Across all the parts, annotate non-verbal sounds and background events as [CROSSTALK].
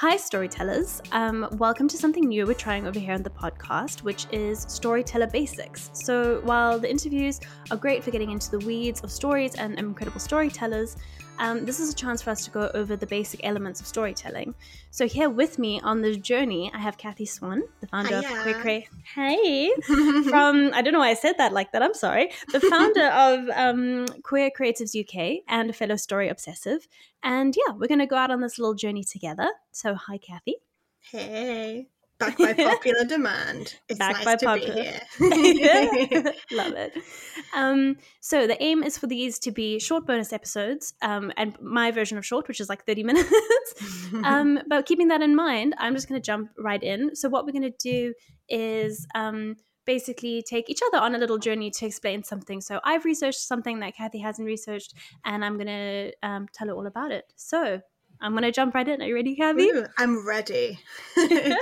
Hi, storytellers. Um, welcome to something new we're trying over here on the podcast, which is Storyteller Basics. So, while the interviews are great for getting into the weeds of stories and incredible storytellers, um, this is a chance for us to go over the basic elements of storytelling. So, here with me on the journey, I have Kathy Swan, the founder Hiya. of Queer Cray. Hey! From, I don't know why I said that like that, I'm sorry. The founder [LAUGHS] of um, Queer Creatives UK and a fellow story obsessive. And yeah, we're going to go out on this little journey together. So, hi, Kathy. hey, back by [LAUGHS] popular demand. It's Back nice by to popular- be here. [LAUGHS] [LAUGHS] Love it. Um, so the aim is for these to be short bonus episodes, um, and my version of short, which is like 30 minutes. um, but keeping that in mind, I'm just going to jump right in. So what we're going to do is um, basically take each other on a little journey to explain something. So I've researched something that Kathy hasn't researched, and I'm going to um, tell her all about it. So I'm going to jump right in. Are you ready, Kathy? Ooh, I'm ready. [LAUGHS]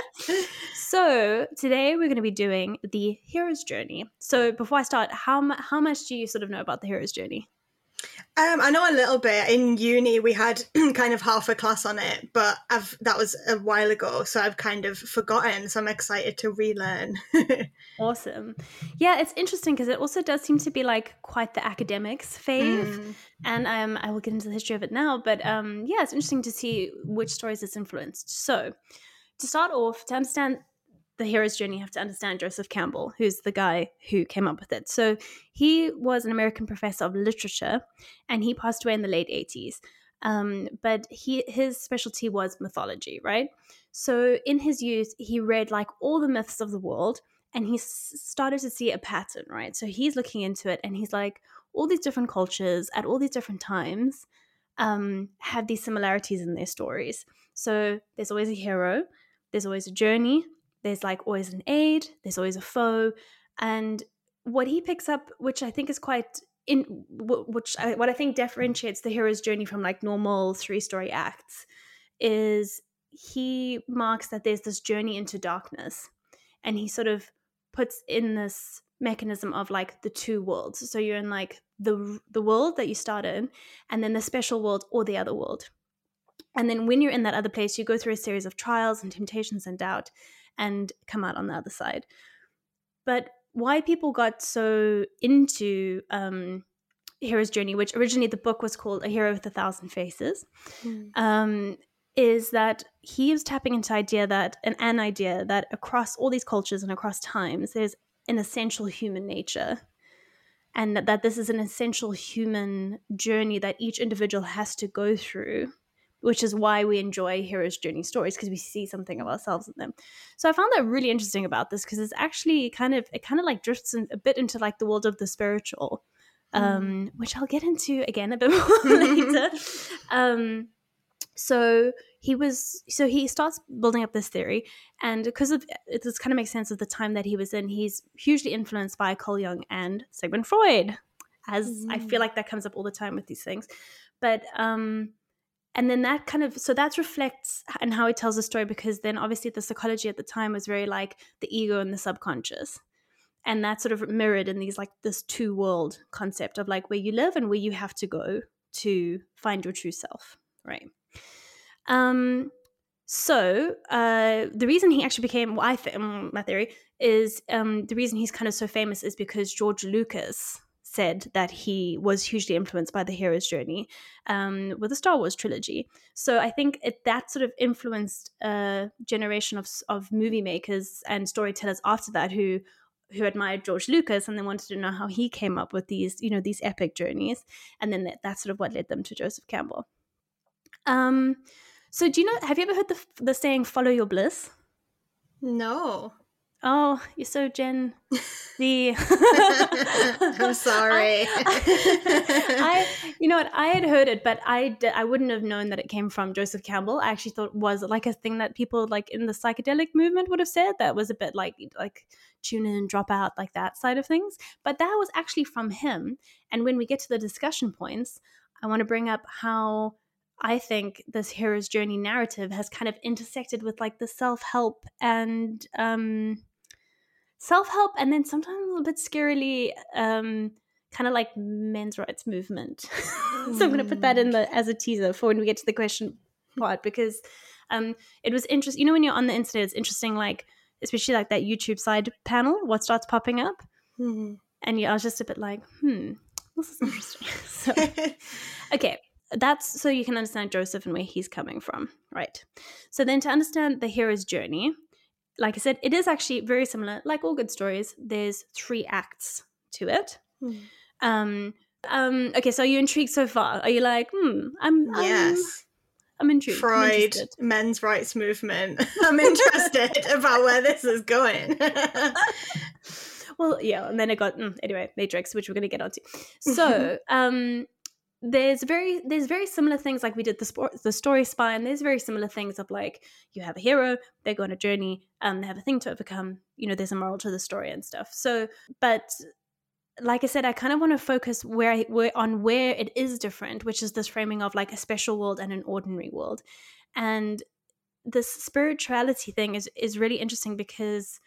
So today we're going to be doing the hero's journey. So before I start, how how much do you sort of know about the hero's journey? Um, I know a little bit. In uni, we had [CLEARS THROAT] kind of half a class on it, but I've that was a while ago, so I've kind of forgotten. So I'm excited to relearn. [LAUGHS] Awesome. Yeah, it's interesting because it also does seem to be like quite the academics fave, Mm. and um, I will get into the history of it now. But um, yeah, it's interesting to see which stories it's influenced. So to start off, to understand the hero's journey, you have to understand Joseph Campbell, who's the guy who came up with it. So he was an American professor of literature, and he passed away in the late 80s. Um, but he his specialty was mythology, right? So in his youth, he read like all the myths of the world, and he started to see a pattern, right? So he's looking into it, and he's like, all these different cultures at all these different times um, have these similarities in their stories. So there's always a hero, there's always a journey, there's like always an aid, there's always a foe, and what he picks up, which I think is quite in, which I, what I think differentiates the hero's journey from like normal three story acts, is he marks that there's this journey into darkness, and he sort of puts in this mechanism of like the two worlds. So you're in like the the world that you start in, and then the special world or the other world. And then when you're in that other place, you go through a series of trials and temptations and doubt and come out on the other side. But why people got so into um, Hero's Journey, which originally the book was called A Hero with a Thousand Faces, um, is that he was tapping into idea that an, an idea that across all these cultures and across times, there's an essential human nature. And that, that this is an essential human journey that each individual has to go through which is why we enjoy hero's journey stories because we see something of ourselves in them. So I found that really interesting about this because it's actually kind of it kind of like drifts in, a bit into like the world of the spiritual, um, which I'll get into again a bit [LAUGHS] more later. [LAUGHS] Um, so he was so he starts building up this theory and because of it this kind of makes sense of the time that he was in he's hugely influenced by carl jung and sigmund freud as i feel Mm. like that comes up all the time with these things. But um and then that kind of so that reflects and how he tells the story because then obviously the psychology at the time was very like the ego and the subconscious. And that sort of mirrored in these like this two world concept of like where you live and where you have to go to find your true self right um so uh the reason he actually became what i um, my theory is um the reason he's kind of so famous is because george lucas said that he was hugely influenced by the hero's journey um, with the Star Wars trilogy. So I think it, that sort of influenced a generation of, of movie makers and storytellers after that who who admired George Lucas and then wanted to know how he came up with these you know these epic journeys, and then that, that's sort of what led them to Joseph Campbell. Um, so do you know? Have you ever heard the the saying "follow your bliss"? No, Oh, you're so Gen Z. [LAUGHS] I'm sorry. [LAUGHS] I, you know what? I had heard it, but I, d- I wouldn't have known that it came from Joseph Campbell. I actually thought it was like a thing that people like in the psychedelic movement would have said. That was a bit like like tune in, drop out, like that side of things. But that was actually from him. And when we get to the discussion points, I want to bring up how I think this hero's journey narrative has kind of intersected with like the self help and um, self help, and then sometimes a little bit scarily, um, kind of like men's rights movement. [LAUGHS] so I'm going to put that in the as a teaser for when we get to the question part because Um, it was interesting. You know, when you're on the internet, it's interesting, like especially like that YouTube side panel, what starts popping up, Hmm. and yeah, I was just a bit like, hmm, this is interesting. [LAUGHS] so, [LAUGHS] okay, that's so you can understand Joseph and where he's coming from, right? So then to understand the hero's journey, like I said, it is actually very similar. Like all good stories, there's three acts to it. Hmm. Um, um, okay, so are you intrigued so far? Are you like, hmm, I'm, I'm Yes. I'm intrigued. I'm Freud, men's rights movement. [LAUGHS] I'm interested [LAUGHS] about where this is going. [LAUGHS] well yeah and then it got mm, anyway matrix which we're going to get onto so um there's very there's very similar things like we did the sport the story spine there's very similar things of like you have a hero they go on a journey um they have a thing to overcome you know there's a moral to the story and stuff. So but like i said i kind of want to focus where, I, where on where it is different which is this framing of like a special world and an ordinary world. And this spirituality thing is is really interesting because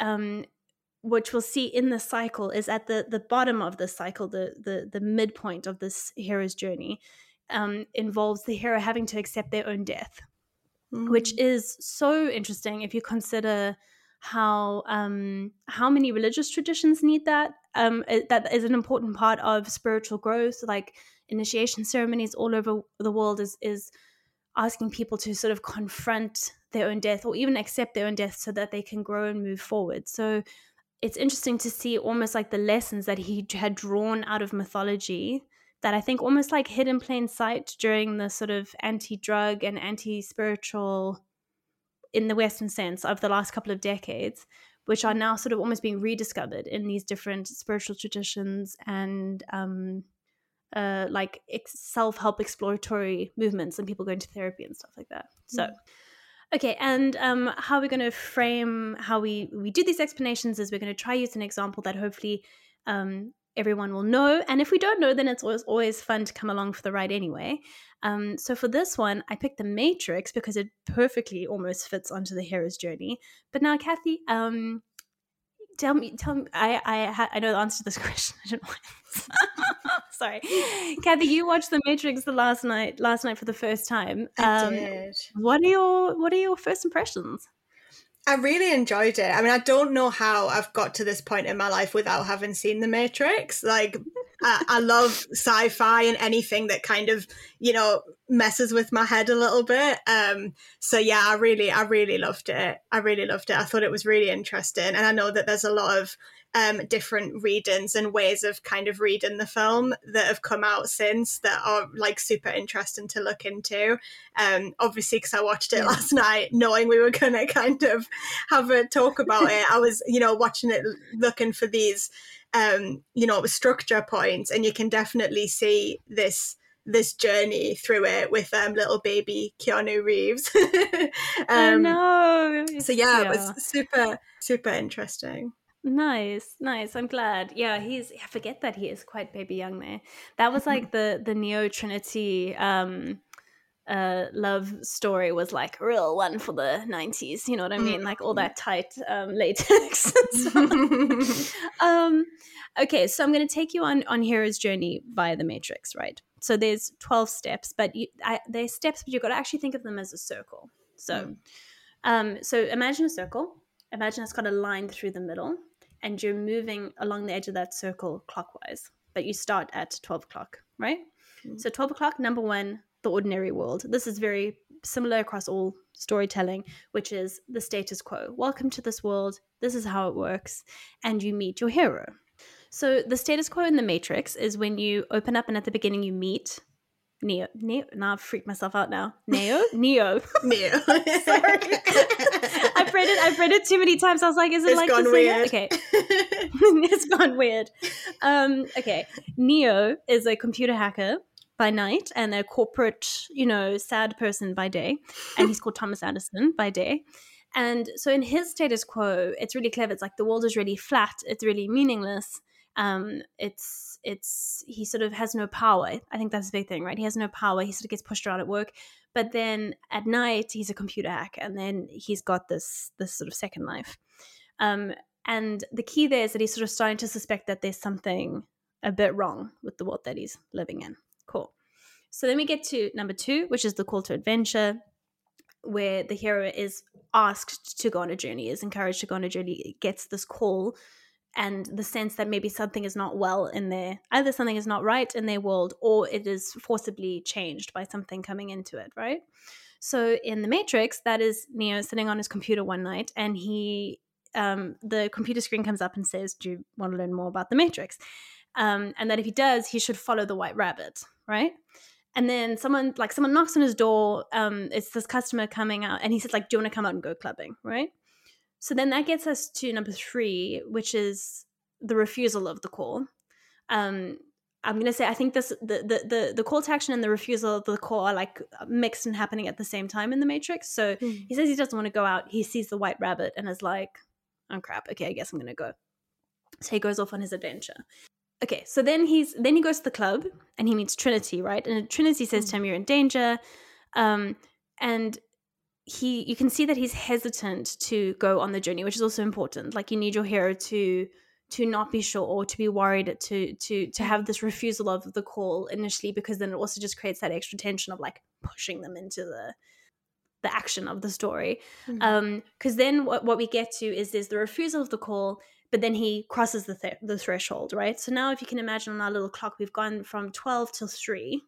um which we'll see in the cycle is at the the bottom of the cycle the the the midpoint of this hero's journey um involves the hero having to accept their own death which Mm. is so interesting if you consider how um how many religious traditions need that um it- that is an important part of spiritual growth like initiation ceremonies all over the world is is asking people to sort of confront their own death or even accept their own death so that they can grow and move forward so it's interesting to see almost like the lessons that he had drawn out of mythology that I think almost like hid in plain sight during the sort of anti drug and anti spiritual, in the Western sense, of the last couple of decades, which are now sort of almost being rediscovered in these different spiritual traditions and um, uh, like ex- self help exploratory movements and people going to therapy and stuff like that. So. Mm. Okay, and um, how we're going to frame how we we do these explanations is we're going to try use an example that hopefully um, everyone will know, and if we don't know, then it's always always fun to come along for the ride anyway. Um, so for this one, I picked the Matrix because it perfectly almost fits onto the hero's journey. But now, Kathy, um, tell me, tell me, I I I know the answer to this [LAUGHS] question. I don't know. Sorry, Kathy, you watched the Matrix the last night last night for the first time. I Um, did. what are your What are your first impressions? I really enjoyed it. I mean, I don't know how I've got to this point in my life without having seen The Matrix. Like, I, I love sci-fi and anything that kind of, you know, messes with my head a little bit. Um, so yeah, I really, I really loved it. I really loved it. I thought it was really interesting, and I know that there's a lot of um, different readings and ways of kind of reading the film that have come out since that are like super interesting to look into. Um, obviously, because I watched it Yeah. last night, knowing we were going to kind of have a talk about it, I was, you know, watching it looking for these, um, you know, structure points, and you can definitely see this this journey through it with um little baby Keanu Reeves. [LAUGHS] um, no! so yeah, it was super super interesting. Nice, nice. I'm glad. Yeah, he's. I forget that he is quite baby young there. That was like the the Neo Trinity um uh love story was like a real one for the 90s you know what i mean like all that tight um latex [LAUGHS] [LAUGHS] um okay so i'm going to take you on on hero's journey via the matrix right so there's 12 steps but you, I, there's steps but you've got to actually think of them as a circle so Mm. um so imagine a circle imagine it's got a line through the middle and you're moving along the edge of that circle clockwise but you start at 12 o'clock right? Mm. so 12 o'clock number one the ordinary world. This is very similar across all storytelling which is the status quo. Welcome to this world. This is how it works. And you meet your hero. So the status quo in the matrix is when you open up and at the beginning you meet neo neo now i've freaked myself out now. Neo? [LAUGHS] Neo. Neo. [LAUGHS] Sorry. [LAUGHS] I've read it. I've read it too many times. I was like, "Is it It's like gone weird. Okay, [LAUGHS] [LAUGHS] it's gone weird. Um, okay, Neo is a computer hacker by night and a corporate, you know, sad person by day, and he's [LAUGHS] called Thomas Anderson by day. And so in his status quo, it's really clever. It's like the world is really flat. It's really meaningless. Um, it's it's he sort of has no power. I think that's the big thing, right? He has no power. He sort of gets pushed around at work. But then at night, he's a computer hack, and then he's got this this sort of second life. Um, and the key there is that he's sort of starting to suspect that there's something a bit wrong with the world that he's living in. Cool. So then we get to number two, which is the call to adventure. where the hero is asked to go on a journey, is encouraged to go on a journey, gets this call and the sense that maybe something is not well in there either something is not right in their world or it is forcibly changed by something coming into it right? So in the matrix that is neo sitting on his computer one night and he um, the computer screen comes up and says do you want to learn more about the matrix? Um, and that if he does he should follow the white rabbit right? And then someone like someone knocks on his door um, it's this customer coming out and he says like do you want to come out and go clubbing? Right so then that gets us to number three, which is the refusal of the call. Um, I'm going to say I think this the, the the the call to action and the refusal of the call are like mixed and happening at the same time in the Matrix. So mm. he says he doesn't want to go out. He sees the white rabbit and is like, "Oh crap! Okay, I guess I'm going to go." So he goes off on his adventure. Okay, so then he's then he goes to the club and he meets Trinity, right? And Trinity says mm. to him, "You're in danger," um, and he you can see that he's hesitant to go on the journey which is also important like you need your hero to to not be sure or to be worried to to to have this refusal of the call initially because then it also just creates that extra tension of like pushing them into the the action of the story mm-hmm. um because then what, what we get to is there's the refusal of the call but then he crosses the th- the threshold right so now if you can imagine on our little clock we've gone from 12 till 3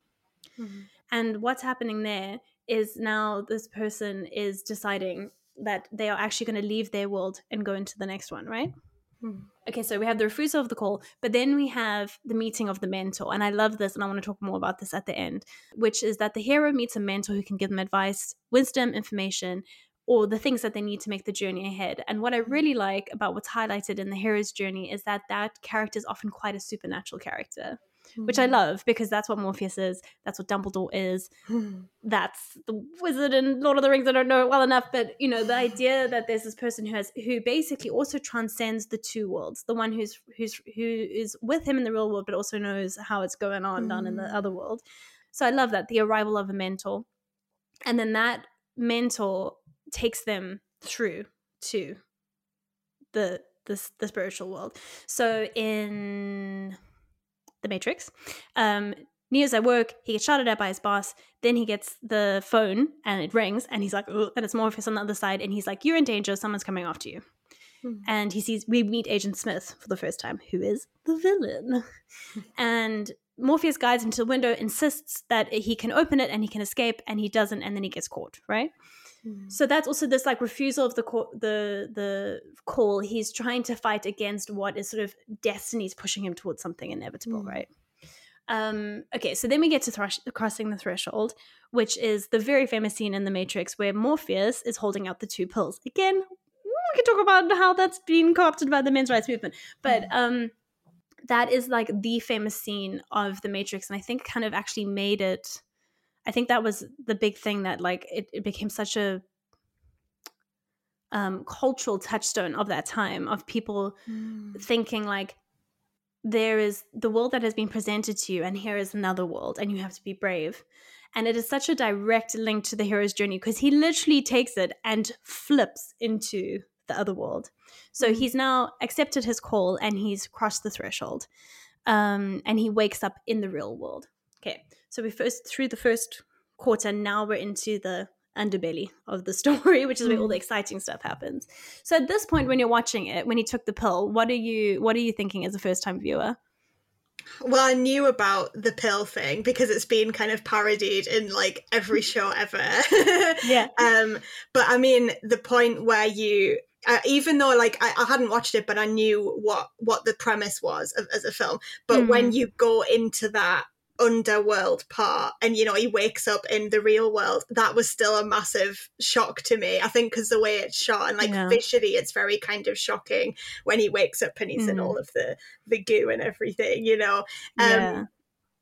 mm-hmm. and what's happening there is now this person is deciding that they are actually going to leave their world and go into the next one, right? Hmm. Okay, so we have the refusal of the call, but then we have the meeting of the mentor. And I love this, and I want to talk more about this at the end, which is that the hero meets a mentor who can give them advice, wisdom, information, or the things that they need to make the journey ahead. And what I really like about what's highlighted in the hero's journey is that that character is often quite a supernatural character which I mm. love because that's what Morpheus is. That's what Dumbledore is. [LAUGHS] that's the wizard in Lord of the Rings. I don't know it well enough, but you know the idea that there's this person who has who basically also transcends the two worlds. The one who's who's who is with him in the real world, but also knows how it's going on mm. down in the mm. other world. So I love that the arrival of a mentor, and then that mentor takes them through to the the, the spiritual world. So in the Matrix. Um, Neo's at work, he gets shouted at by his boss, then he gets the phone and it rings and he's like, oh, and it's Morpheus on the other side, and he's like, You're in danger, someone's coming after you. Hmm. And he sees we meet Agent Smith for the first time, who is the villain. [LAUGHS] and Morpheus guides him to the window, insists that he can open it and he can escape, and he doesn't, and then he gets caught, right? Hmm. So that's also this like refusal of the call, the the call. He's trying to fight against what is sort of destiny's pushing him towards something inevitable, mm. right? Um, okay, so then we get to thresh- crossing the threshold, which is the very famous scene in The Matrix where Morpheus is holding out the two pills. Again, we can talk about how that's been co-opted by the men's rights movement, but mm. um, that is like the famous scene of The Matrix, and I think kind of actually made it I think that was the big thing that like it, it became such a um, cultural touchstone of that time of people mm. thinking like there is the world that has been presented to you and here is another world and you have to be brave and it is such a direct link to the hero's journey because he literally takes it and flips into the other world so mm. he's now accepted his call and he's crossed the threshold um, and he wakes up in the real world okay so we first through the first quarter, now we're into the underbelly of the [LAUGHS] story, which is where all the mm. exciting stuff happens. So at this point, when you're watching it, when he took the pill, what are you what are you thinking as a first time viewer? Well, I knew about the pill thing because it's been kind of parodied in like every show ever. [LAUGHS] yeah. Um, but I mean, the point where you uh, even though like I, I, hadn't watched it but i knew what what the premise was of, as a film but mm. when you go into that underworld part and you know he wakes up in the real world that was still a massive shock to me i think because the way it's shot and like yeah. visually it's very kind of shocking when he wakes up and he's mm. in all of the the goo and everything you know um yeah.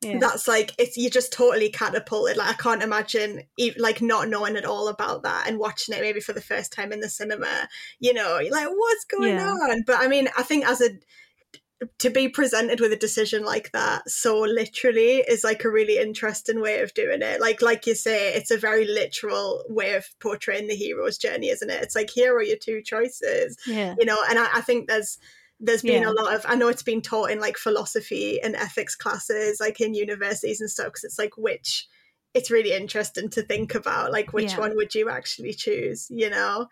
Yeah. that's like it's you're just totally catapulted like i can't imagine like not knowing at all about that and watching it maybe for the first time in the cinema you know you're like what's going yeah. on but i mean i think as a to be presented with a decision like that so literally is like a really interesting way of doing it like like you say it's a very literal way of portraying the hero's journey isn't it it's like here are your two choices yeah you know and i, I think there's there's been yeah. a lot of i know it's been taught in like philosophy and ethics classes like in universities and stuff because it's like which it's really interesting to think about like which Yeah. one would you actually choose, you know?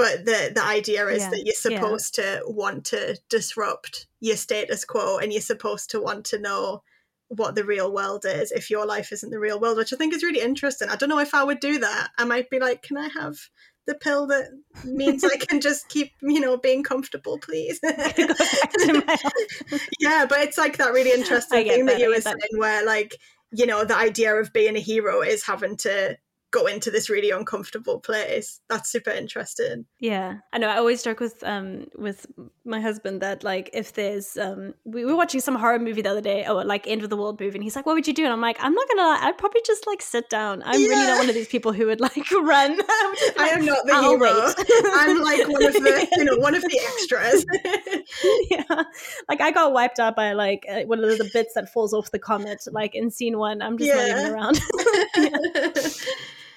But the the idea is Yeah, that you're yeah. supposed to want to disrupt your status quo and you're supposed to want to know what the real world is if your life isn't the real world, which I think is really interesting. I don't know if I would do that. I might be like, can I have the pill that means I can just keep, you know, being comfortable, please? [LAUGHS] Go back to my [LAUGHS] house. yeah, but it's like that really interesting thing that, that, you were that. saying where like, you know, the idea of being a hero is having to go into this really uncomfortable place. That's super interesting. Yeah, I know. I always joke with um with my husband that like if there's um we were watching some horror movie the other day or like end of the world movie and he's like, "What would you do?" And I'm like, "I'm not gonna lie, I'd probably just like sit down. I'm really not one of these people who would like [LAUGHS] run. [LAUGHS] I would just be I like, am not the I'll hero. wait. I'm like one of the, you know, one of the extras. [LAUGHS] yeah, like I got wiped out by like uh, one of the bits that falls off the comet, like in scene one. I'm just not even Yeah.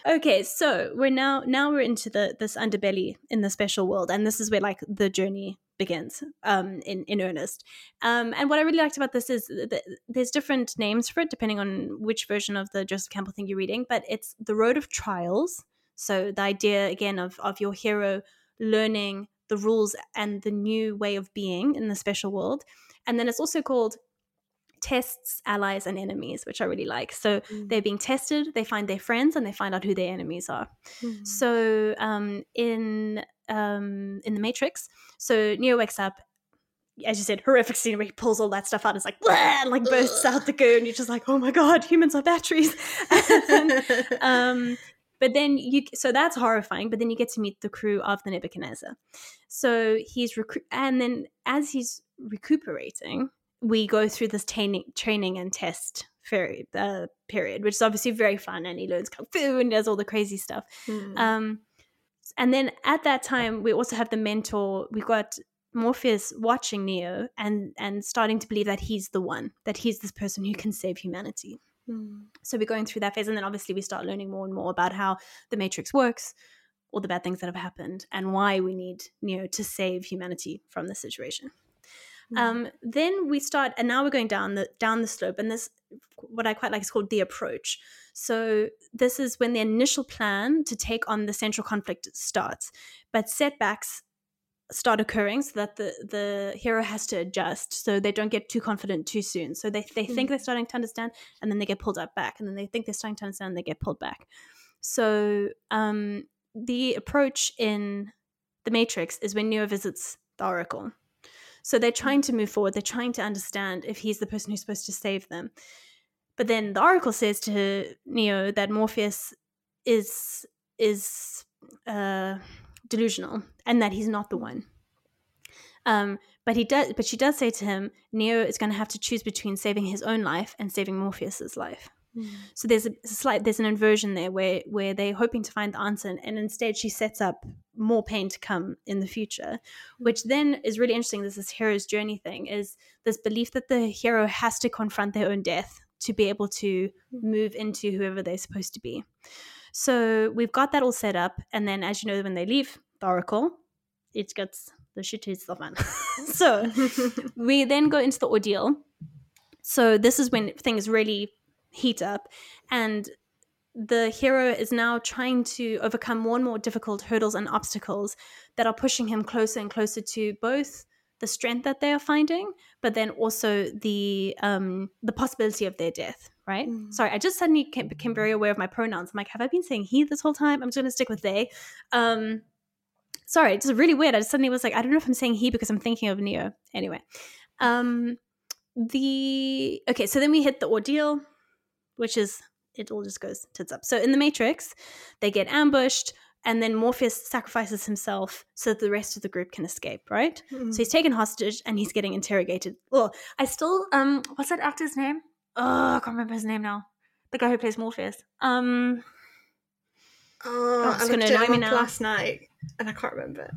Okay, so we're now now we're into the this underbelly in the special world, and this is where like the journey begins um in in earnest. Um and what i really liked about this is that there's different names for it depending on which version of the joseph campbell thing you're reading but it's the road of trials. So the idea again of of your hero learning the rules and the new way of being in the special world. And then it's also called tests allies and enemies which i really like so they're being tested they find their friends and they find out who their enemies are so um, in um, in the Matrix, so Neo wakes up. As you said, horrific scene where he pulls all that stuff out. It's like, and like bursts out the goo, and you're just like, oh my god, humans are batteries. [LAUGHS] And, um, but then you, so that's horrifying. But then you get to meet the crew of the Nebuchadnezzar. So he's recru- and then as he's recuperating, we go through this training, training and test period, uh, period, which is obviously very fun, and he learns kung fu and does all the crazy stuff. Hmm. Um, and then at that time, we also have the mentor. We've got Morpheus watching Neo and and starting to believe that he's the one, that he's this person who can save humanity. Hmm. So we're going through that phase, and then obviously we start learning more and more about how the Matrix works, all the bad things that have happened, and why we need Neo to save humanity from this situation. Hmm. Um, then we start, and now we're going down the down the slope, and this what I quite like is called the approach. So this is when the initial plan to take on the central conflict starts, but setbacks start occurring so that the the hero has to adjust so they don't get too confident too soon so they, they think they're starting to understand and then they get pulled up back and then they think they're starting to understand and they get pulled back so um the approach in the matrix is when neo visits the oracle so they're trying to move forward they're trying to understand if he's the person who's supposed to save them. But then the oracle says to neo that morpheus is is uh delusional and that he's not the one. Um but he does but she does say to him neo is going to have to choose between saving his own life and saving morpheus's life Hmm. so there's a, slight there's an inversion there where where they're hoping to find the answer and, and instead she sets up more pain to come in the future which then is really interesting this is hero's journey thing is this belief that the hero has to confront their own death to be able to move into whoever they're supposed to be so we've got that all set up and then as you know when they leave the oracle it gets the shit hits the fan so [LAUGHS] we then go into the ordeal. So this is when things really heat up, and the hero is now trying to overcome more and more difficult hurdles and obstacles that are pushing him closer and closer to both the strength that they are finding, but then also the um, the possibility of their death. Right? Mm. Sorry, I just suddenly came, became very aware of my pronouns. I'm like, have I been saying he this whole time? I'm just going to stick with they. Um, sorry, it's just really weird. I just suddenly was like, I don't know if I'm saying he because I'm thinking of Neo. Anyway, um, the okay, so then we hit the ordeal, which is it all just goes tits up. So in the Matrix, they get ambushed, and then Morpheus sacrifices himself so that the rest of the group can escape. Right? Hmm. So he's taken hostage and he's getting interrogated. Oh, I still um, what's that actor's name? Oh, I can't remember his name now. The guy who plays Morpheus. Um, Oh, it's I looked annoy me last night and I can't remember.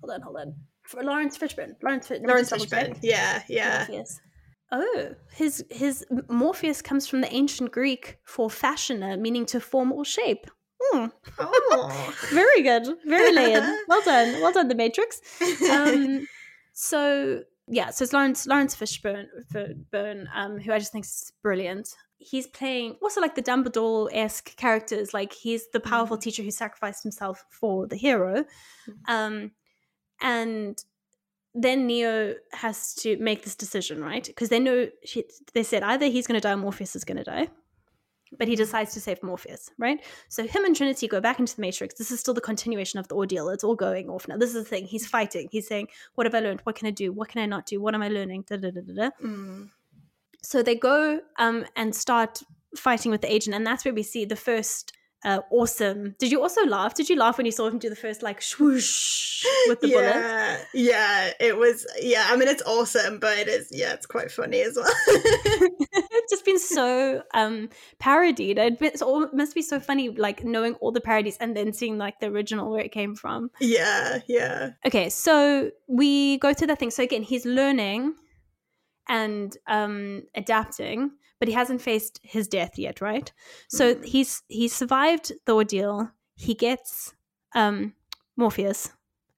hold on, hold on. For Laurence Fishburne. Laurence, Fi- let me Laurence just double check. Fishburne. Yeah, yeah. Morpheus. Oh, his his Morpheus comes from the ancient Greek for fashioner, meaning to form or shape. Hmm, Oh. [LAUGHS] very good, very layered. [LAUGHS] Well done, well done, The Matrix. Um, [LAUGHS] so yeah, so it's Laurence Laurence Fishburne, Fishburne um, who I just think is brilliant. he's playing also like the Dumbledore esque characters. Like he's the powerful Mm. teacher who sacrificed himself for the hero, Mm. um, and then Neo has to make this decision, right? Because they know she, they said either he's going to die or Morpheus is going to die. But he decides to save Morpheus, right? So him and Trinity go back into the Matrix. This is still the continuation of the ordeal. It's all going off now. This is the thing. He's fighting. He's saying, "What have I learned? What can I do? What can I not do? What am I learning?" Da, da, da, da, da. Mm. So they go um, and start fighting with the agent, and that's where we see the first uh, awesome. Did you also laugh? Did you laugh when you saw him do the first like swoosh with the bullet? yeah, yeah, it was. Yeah, I mean, it's awesome, but it is. Yeah, it's quite funny as well. it's [LAUGHS] [LAUGHS] just been so um parodied. It it's all, it must be so funny, like knowing all the parodies and then seeing like the original where it came from. yeah, yeah. Okay, so we go through that thing. So again, he's learning and um adapting, but he hasn't faced his death yet, right? So Mm. he's he's survived the ordeal. He gets um Morpheus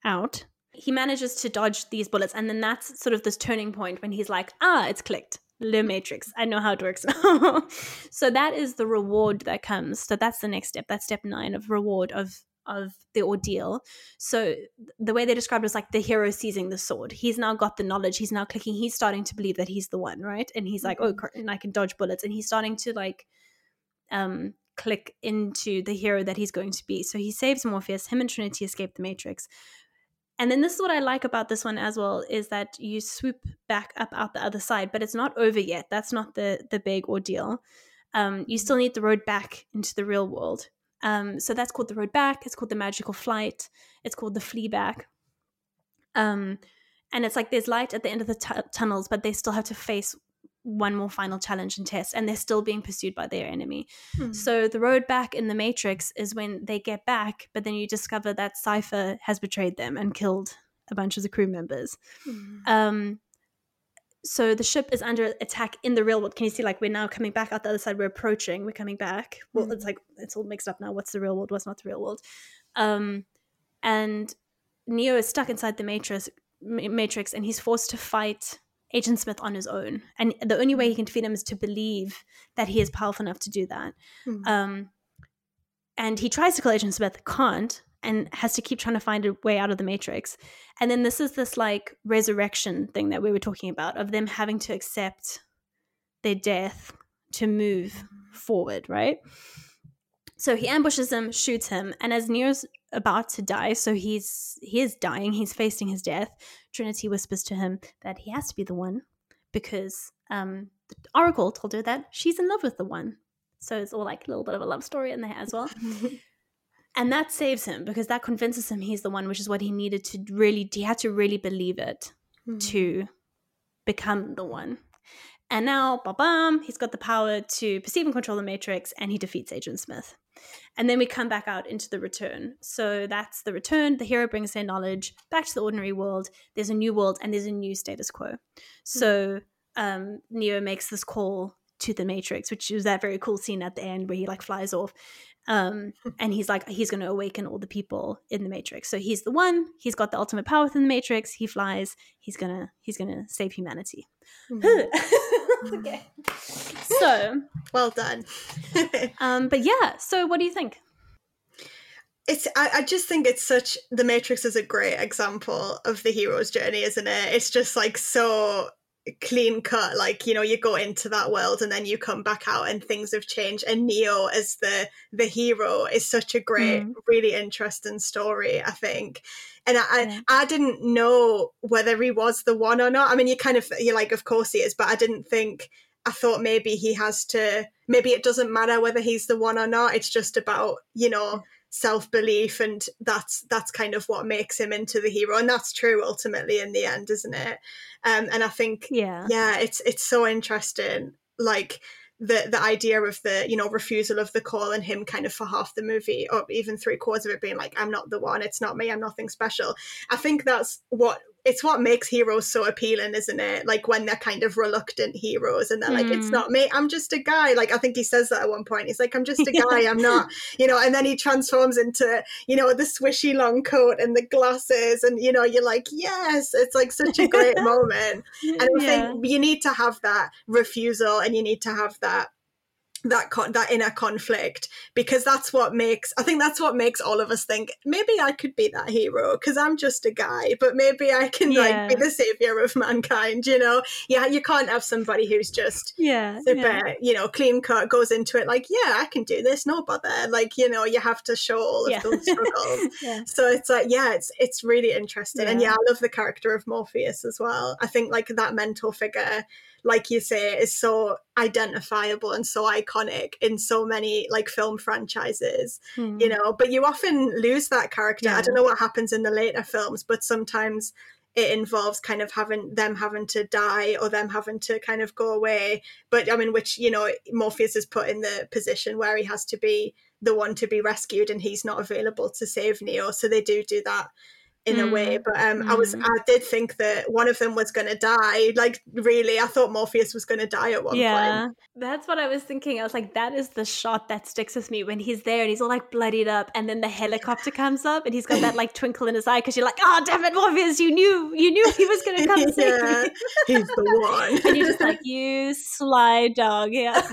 out. He manages to dodge these bullets, and then that's sort of this turning point when he's like, ah, it's clicked. Le Matrix. I know how it works [LAUGHS] so that is the reward that comes. So that's the next step. That's step nine of reward of of the ordeal. So the way they described was like the hero seizing the sword. He's now got the knowledge. He's now clicking. He's starting to believe that he's the one, right? And he's like, oh, Mhm. and I can dodge bullets. And he's starting to like um click into the hero that he's going to be. So he saves Morpheus. Him and Trinity escape the Matrix. And then this is what I like about this one as well is that you swoop back up out the other side, but it's not over yet. That's not the the big ordeal. Um, you still need the road back into the real world. Um, so that's called the road back. It's called the magical flight. It's called the flee back. Um, and it's like there's light at the end of the tu- tunnels, but they still have to face one more final challenge and test, and they're still being pursued by their enemy. Mm. So the road back in the Matrix is when they get back, but then you discover that Cypher has betrayed them and killed a bunch of the crew members. Mm. Um, so the ship is under attack in the real world. Can you see? Like we're now coming back out the other side. We're approaching. We're coming back. Well, Mhm. it's like it's all mixed up now. What's the real world? What's not the real world? Um, and Neo is stuck inside the Matrix. Ma- Matrix, and he's forced to fight Agent Smith on his own. And the only way he can defeat him is to believe that he is powerful enough to do that. Mm. Um, and he tries to kill Agent Smith, can't, and has to keep trying to find a way out of the Matrix. And then this is this like resurrection thing that we were talking about of them having to accept their death to move forward, right? So he ambushes him, shoots him, and as Neo's about to die, so he's he is dying, he's facing his death. Trinity whispers to him that he has to be the one because um, the Oracle told her that she's in love with the one. So it's all like a little bit of a love story in there as well. [LAUGHS] And that saves him because that convinces him he's the one, which is what he needed to really, he had to really believe it Mm. to become the one. And now, ba bam, he's got the power to perceive and control the Matrix, and he defeats Agent Smith. And then we come back out into the return. So that's the return. The hero brings their knowledge back to the ordinary world. There's a new world, and there's a new status quo. So um, Neo makes this call to the Matrix, which is that very cool scene at the end where he like flies off. Um, and he's like, he's going to awaken all the people in the Matrix. So he's the one. He's got the ultimate power within the Matrix. He flies. He's gonna. He's gonna save humanity. Mm. [LAUGHS] okay. So, [LAUGHS] well done. [LAUGHS] um, but yeah. So, what do you think? it's I, I just think it's such the matrix is a great example of the hero's journey isn't it it's just like so clean cut like you know you go into that world and then you come back out and things have changed. And neo as the the hero is such a great Mm. really interesting story i think. And I, Yeah. I i didn't know whether he was the one or not. I mean you kind of you're like of course he is but i didn't think i thought maybe he has to maybe it doesn't matter whether he's the one or not. It's just about you know self-belief and that's that's kind of what makes him into the hero and that's true ultimately in the end isn't it um and i think Yeah. yeah it's it's so interesting like the the idea of the you know refusal of the call and him kind of for half the movie or even three quarters of it being like i'm not the one it's not me i'm nothing special i think that's what it's what makes heroes so appealing isn't it? Like when they're kind of reluctant heroes and they're like it's not hmm. me i'm just a guy. Like i think he says that at one point he's like i'm just a [LAUGHS] guy i'm not you know and then he transforms into you know the swishy long coat and the glasses and you know you're like yes it's like such a great [LAUGHS] moment. And I yeah. think you need to have that refusal and you need to have that that con- that inner conflict because that's what makes I think that's what makes all of us think maybe I could be that hero because I'm just a guy but maybe I can yeah. like be the savior of mankind you know yeah you can't have somebody who's just yeah super yeah. you know clean cut goes into it like yeah I can do this no bother like you know you have to show all of yeah. those struggles [LAUGHS] yeah. so it's like yeah it's it's really interesting and yeah I love the character of Morpheus as well I think like that mentor figure like you say, is so identifiable and so iconic in so many like film franchises, mm. you know. But you often lose that character. Yeah. I don't know what happens in the later films, but sometimes it involves kind of having them having to die or them having to kind of go away. But I mean, which, you know, Morpheus is put in the position where he has to be the one to be rescued and he's not available to save Neo. So they do do that in mm. a way mm. but um mm. i was mm. i did think that one of them was going to die like really i thought morpheus was going to die at one yeah point. that's what i was thinking i was like that is the shot that sticks with me when he's there and he's all like bloodied up and then the helicopter comes up and he's got that like twinkle in his eye because you're like oh damn it morpheus you knew you knew he was going to come [LAUGHS] yeah, he's the one [LAUGHS] and you're just like you sly dog yeah [LAUGHS] such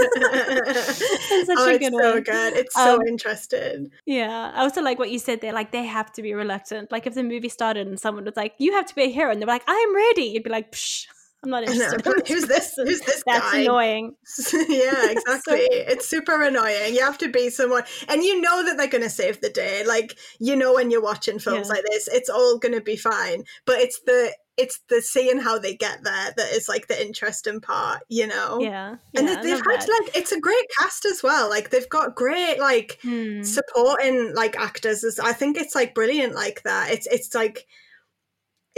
oh, a good it's one. so good it's so um, interesting yeah i also like what you said there like they have to be reluctant like if the movie movie started and someone was like, "You have to be a hero," and they're like, "I'm ready," you'd be like, Psh, "I'm not interested." [LAUGHS] Who's this? Who's this That's guy? annoying. [LAUGHS] yeah, [LAUGHS] exactly. so- it's super annoying. You have to be someone, and you know that they're going to save the day. Like you know when you're watching films yeah. like this, it's all going to be fine. But it's the it's the seeing how they get there that is like the interesting part, you know. Yeah, and yeah, they've had that. like it's a great cast as well. Like they've got great like hmm. supporting like actors. I think it's like brilliant like that. It's it's like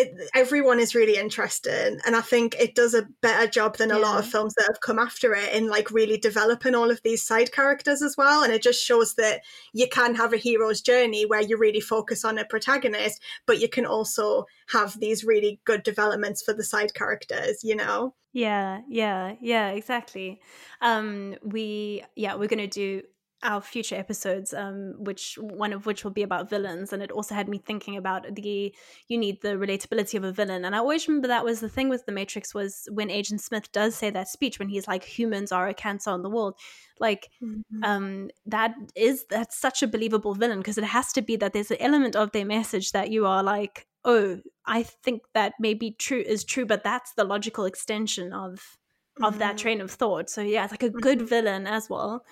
it, everyone is really interested and i think it does a better job than a yeah. lot of films that have come after it in like really developing all of these side characters as well and it just shows that you can have a hero's journey where you really focus on a protagonist but you can also have these really good developments for the side characters you know yeah yeah yeah exactly um we yeah we're gonna do our future episodes, um, which one of which will be about villains, and it also had me thinking about the you need the relatability of a villain, and I always remember that was the thing with the Matrix was when Agent Smith does say that speech when he's like humans are a cancer on the world, like mm-hmm. um, that is that's such a believable villain because it has to be that there's an element of their message that you are like, oh, I think that maybe true is true, but that's the logical extension of of mm-hmm. that train of thought. So yeah, it's like a good mm-hmm. villain as well.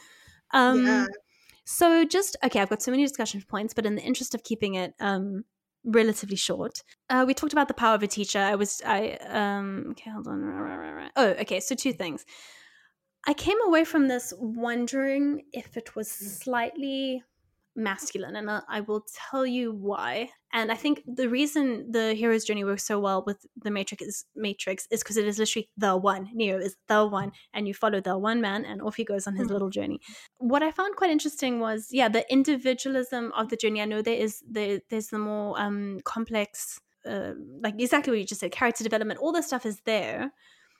Um, yeah. So just okay, I've got so many discussion points, but in the interest of keeping it um, relatively short, uh, we talked about the power of a teacher. I was I um okay, hold on. Oh, okay. So two things. I came away from this wondering if it was slightly masculine, and I will tell you why. And I think the reason the hero's journey works so well with the Matrix is Matrix is because it is literally the one. Neo is the one, and you follow the one man, and off he goes on his mm-hmm. little journey. What I found quite interesting was, yeah, the individualism of the journey. I know there is the there's the more um, complex, uh, like exactly what you just said, character development. All the stuff is there.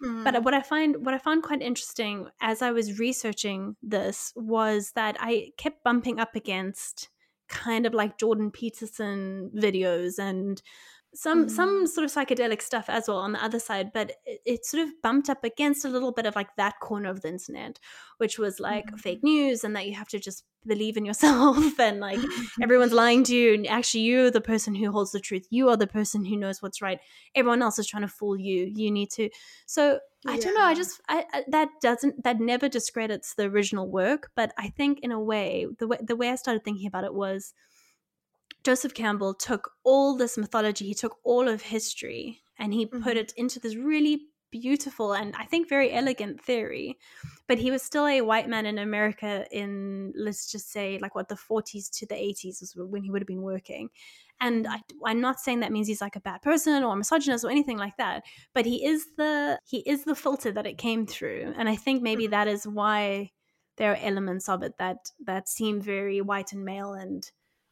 Mm. But what I find what I found quite interesting as I was researching this was that I kept bumping up against kind of like Jordan Peterson videos and some mm. some sort of psychedelic stuff as well on the other side but it, it, sort of bumped up against a little bit of like that corner of the internet which was like mm. fake news and that you have to just believe in yourself [LAUGHS] and like [LAUGHS] everyone's lying to you and actually you're the person who holds the truth you are the person who knows what's right everyone else is trying to fool you you need to so i don't know i just I, I, that doesn't that never discredits the original work but i think in a way the way the way i started thinking about it was joseph campbell took all this mythology he took all of history and he mm-hmm. put it into this really beautiful and I think very elegant theory. But he was still a white man in America in, let's just say, like what the 40s to the 80s was when he would have been working. And I, I'm not saying that means he's like a bad person or a misogynist or anything like that, but he is the he is the filter that it came through, and I think maybe mm-hmm. that is why there are elements of it that that seem very white and male and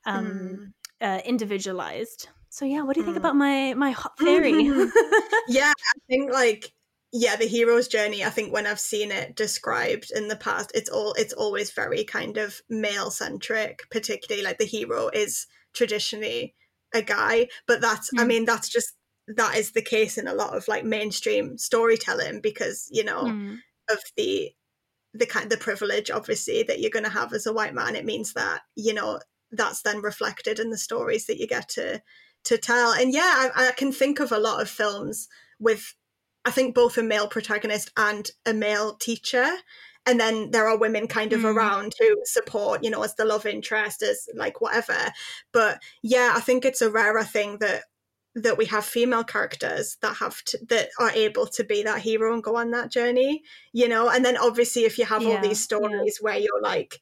um, mm. uh, individualized. So yeah, what do you think mm. about my my hot theory? [LAUGHS] yeah, I think like yeah, the hero's journey. I think when I've seen it described in the past, it's all it's always very kind of male centric. Particularly like the hero is traditionally a guy, but that's mm. I mean that's just that is the case in a lot of like mainstream storytelling because you know mm. of the the kind the privilege obviously that you're going to have as a white man it means that you know that's then reflected in the stories that you get to to tell and yeah I, I can think of a lot of films with i think both a male protagonist and a male teacher and then there are women kind of mm. around who support you know as the love interest as like whatever but yeah i think it's a rarer thing that that we have female characters that have to, that are able to be that hero and go on that journey you know and then obviously if you have yeah, all these stories yeah. where you're like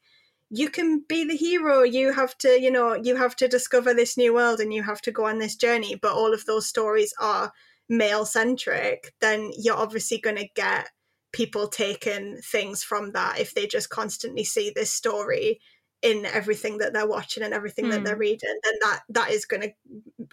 you can be the hero you have to you know you have to discover this new world and you have to go on this journey but all of those stories are male centric then you're obviously going to get people taking things from that if they just constantly see this story in everything that they're watching and everything mm. that they're hmm. reading then that that is going to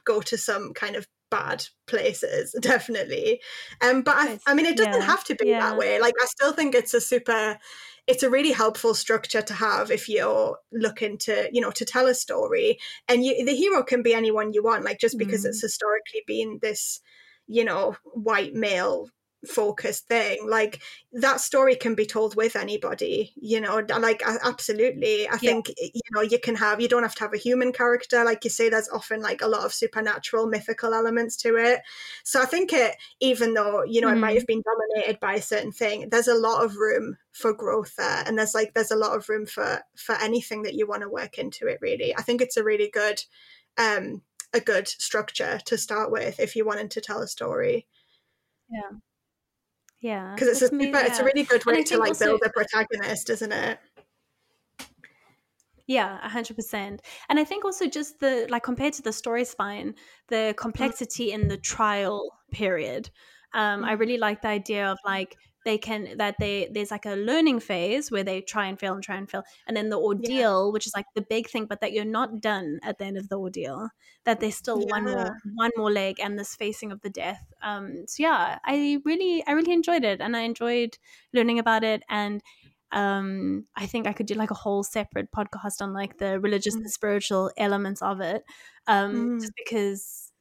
go to some kind of bad places [LAUGHS] definitely um but I, I mean it doesn't yeah. have to be yeah. that way like i still think it's a super it's a really helpful structure to have if you're looking to you know to tell a story and you, the hero can be anyone you want like just because mm. it's historically been this you know white male focused thing like that story can be told with anybody you know like absolutely i yeah. think you know you can have you don't have to have a human character like you say there's often like a lot of supernatural mythical elements to it so i think it even though you know mm. it might have mm. been dominated by a certain thing there's a lot of room for growth there and there's like there's a lot of room for for anything that you want to work into it really i think it's a really good um a good structure to start with if you wanted to tell a story yeah yeah, because it's a yeah. it's a really good way to like also, build a protagonist, isn't it? Yeah, a hundred percent. And I think also just the like compared to the story spine, the mm. complexity in the trial period. Um. I really like the idea of like they can that they there's like a learning phase where they try and fail and try and fail and then the ordeal yeah. which is like the big thing but that you're not done at the end of the ordeal that there's still yeah. one more one more leg and this facing of the death um so yeah i really i really enjoyed it and i enjoyed learning about it and um i think i could do like a whole separate podcast on like the religious mm. and spiritual elements of it um mm. just because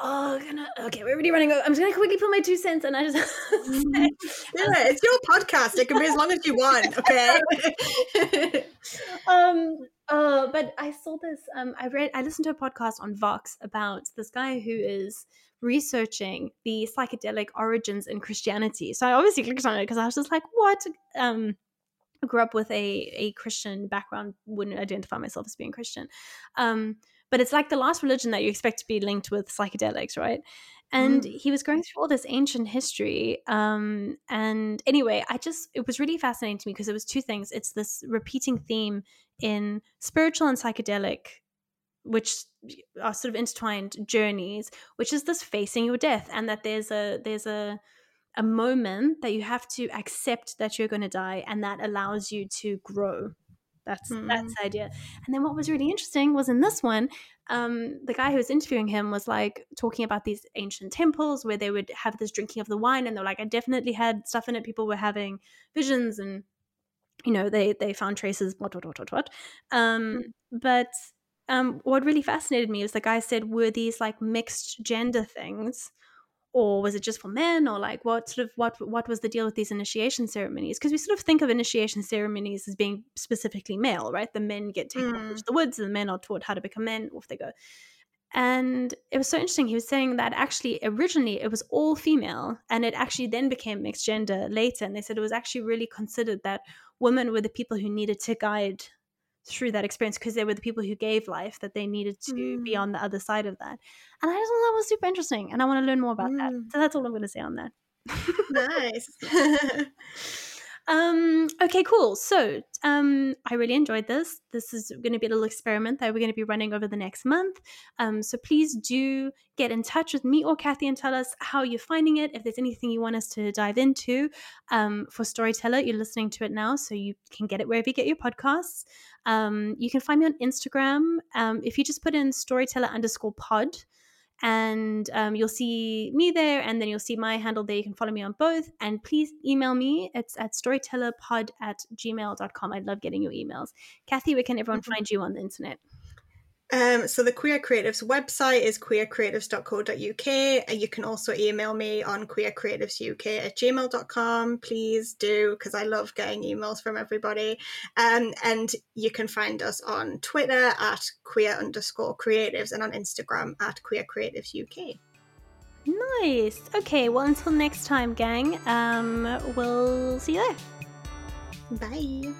oh, gonna okay, we're already running. Over. I'm just gonna quickly put my two cents, and I just [LAUGHS] yeah, it's your podcast. It can be as long as you want. Okay. [LAUGHS] um. Uh, but I saw this. Um, I read. I listened to a podcast on Vox about this guy who is researching the psychedelic origins in Christianity. So I obviously clicked on it because I was just like, what? Um. I grew up with a a Christian background. Wouldn't identify myself as being Christian. Um but it's like the last religion that you expect to be linked with psychedelics, right? And mm. he was going through all this ancient history. Um, and anyway, I just, it was really fascinating to me because it was two things. It's this repeating theme in spiritual and psychedelic, which are sort of intertwined journeys, which is this facing your death and that there's a, there's a, a moment that you have to accept that you're going to die and that allows you to grow that's mm. that's the idea. And then what was really interesting was in this one, um, the guy who was interviewing him was like talking about these ancient temples where they would have this drinking of the wine, and they're like, I definitely had stuff in it. People were having visions, and you know, they they found traces. What what what what what. Um, mm. But um, what really fascinated me is the guy said were these like mixed gender things or was it just for men or like what sort of what what was the deal with these initiation ceremonies? Because we sort of think of initiation ceremonies as being specifically male right? The men get taken mm. to the woods and the men are taught how to become men off they go. And it was so interesting he was saying that actually originally it was all female and it actually then became mixed gender later and they said it was actually really considered that women were the people who needed to guide through that experience because they were the people who gave life that they needed to mm. be on the other side of that. And I just thought that was super interesting and I want to learn more about mm. that. So that's all I'm going to say on that. nice. [LAUGHS] [LAUGHS] Um, okay, cool. So um, I really enjoyed this. This is going to be a little experiment that we're going to be running over the next month. Um, so please do get in touch with me or Kathy and tell us how you're finding it. If there's anything you want us to dive into um, for Storyteller, you're listening to it now, so you can get it wherever you get your podcasts. Um, you can find me on Instagram. Um, if you just put in storyteller underscore pod, and um, you'll see me there and then you'll see my handle there. You can follow me on both and please email me. It's at storytellerpod at gmail.com i love getting your emails. Kathy where can everyone mm-hmm. find you on the internet Um, so the Queer Creatives website is queercreatives.co.uk. You can also email me on queercreativesuk at gmail.com. Please do, because I love getting emails from everybody. Um, and you can find us on Twitter at queer underscore creatives and on Instagram at queer creatives UK. Nice. Okay, well, until next time, gang, um, we'll see you there. Bye.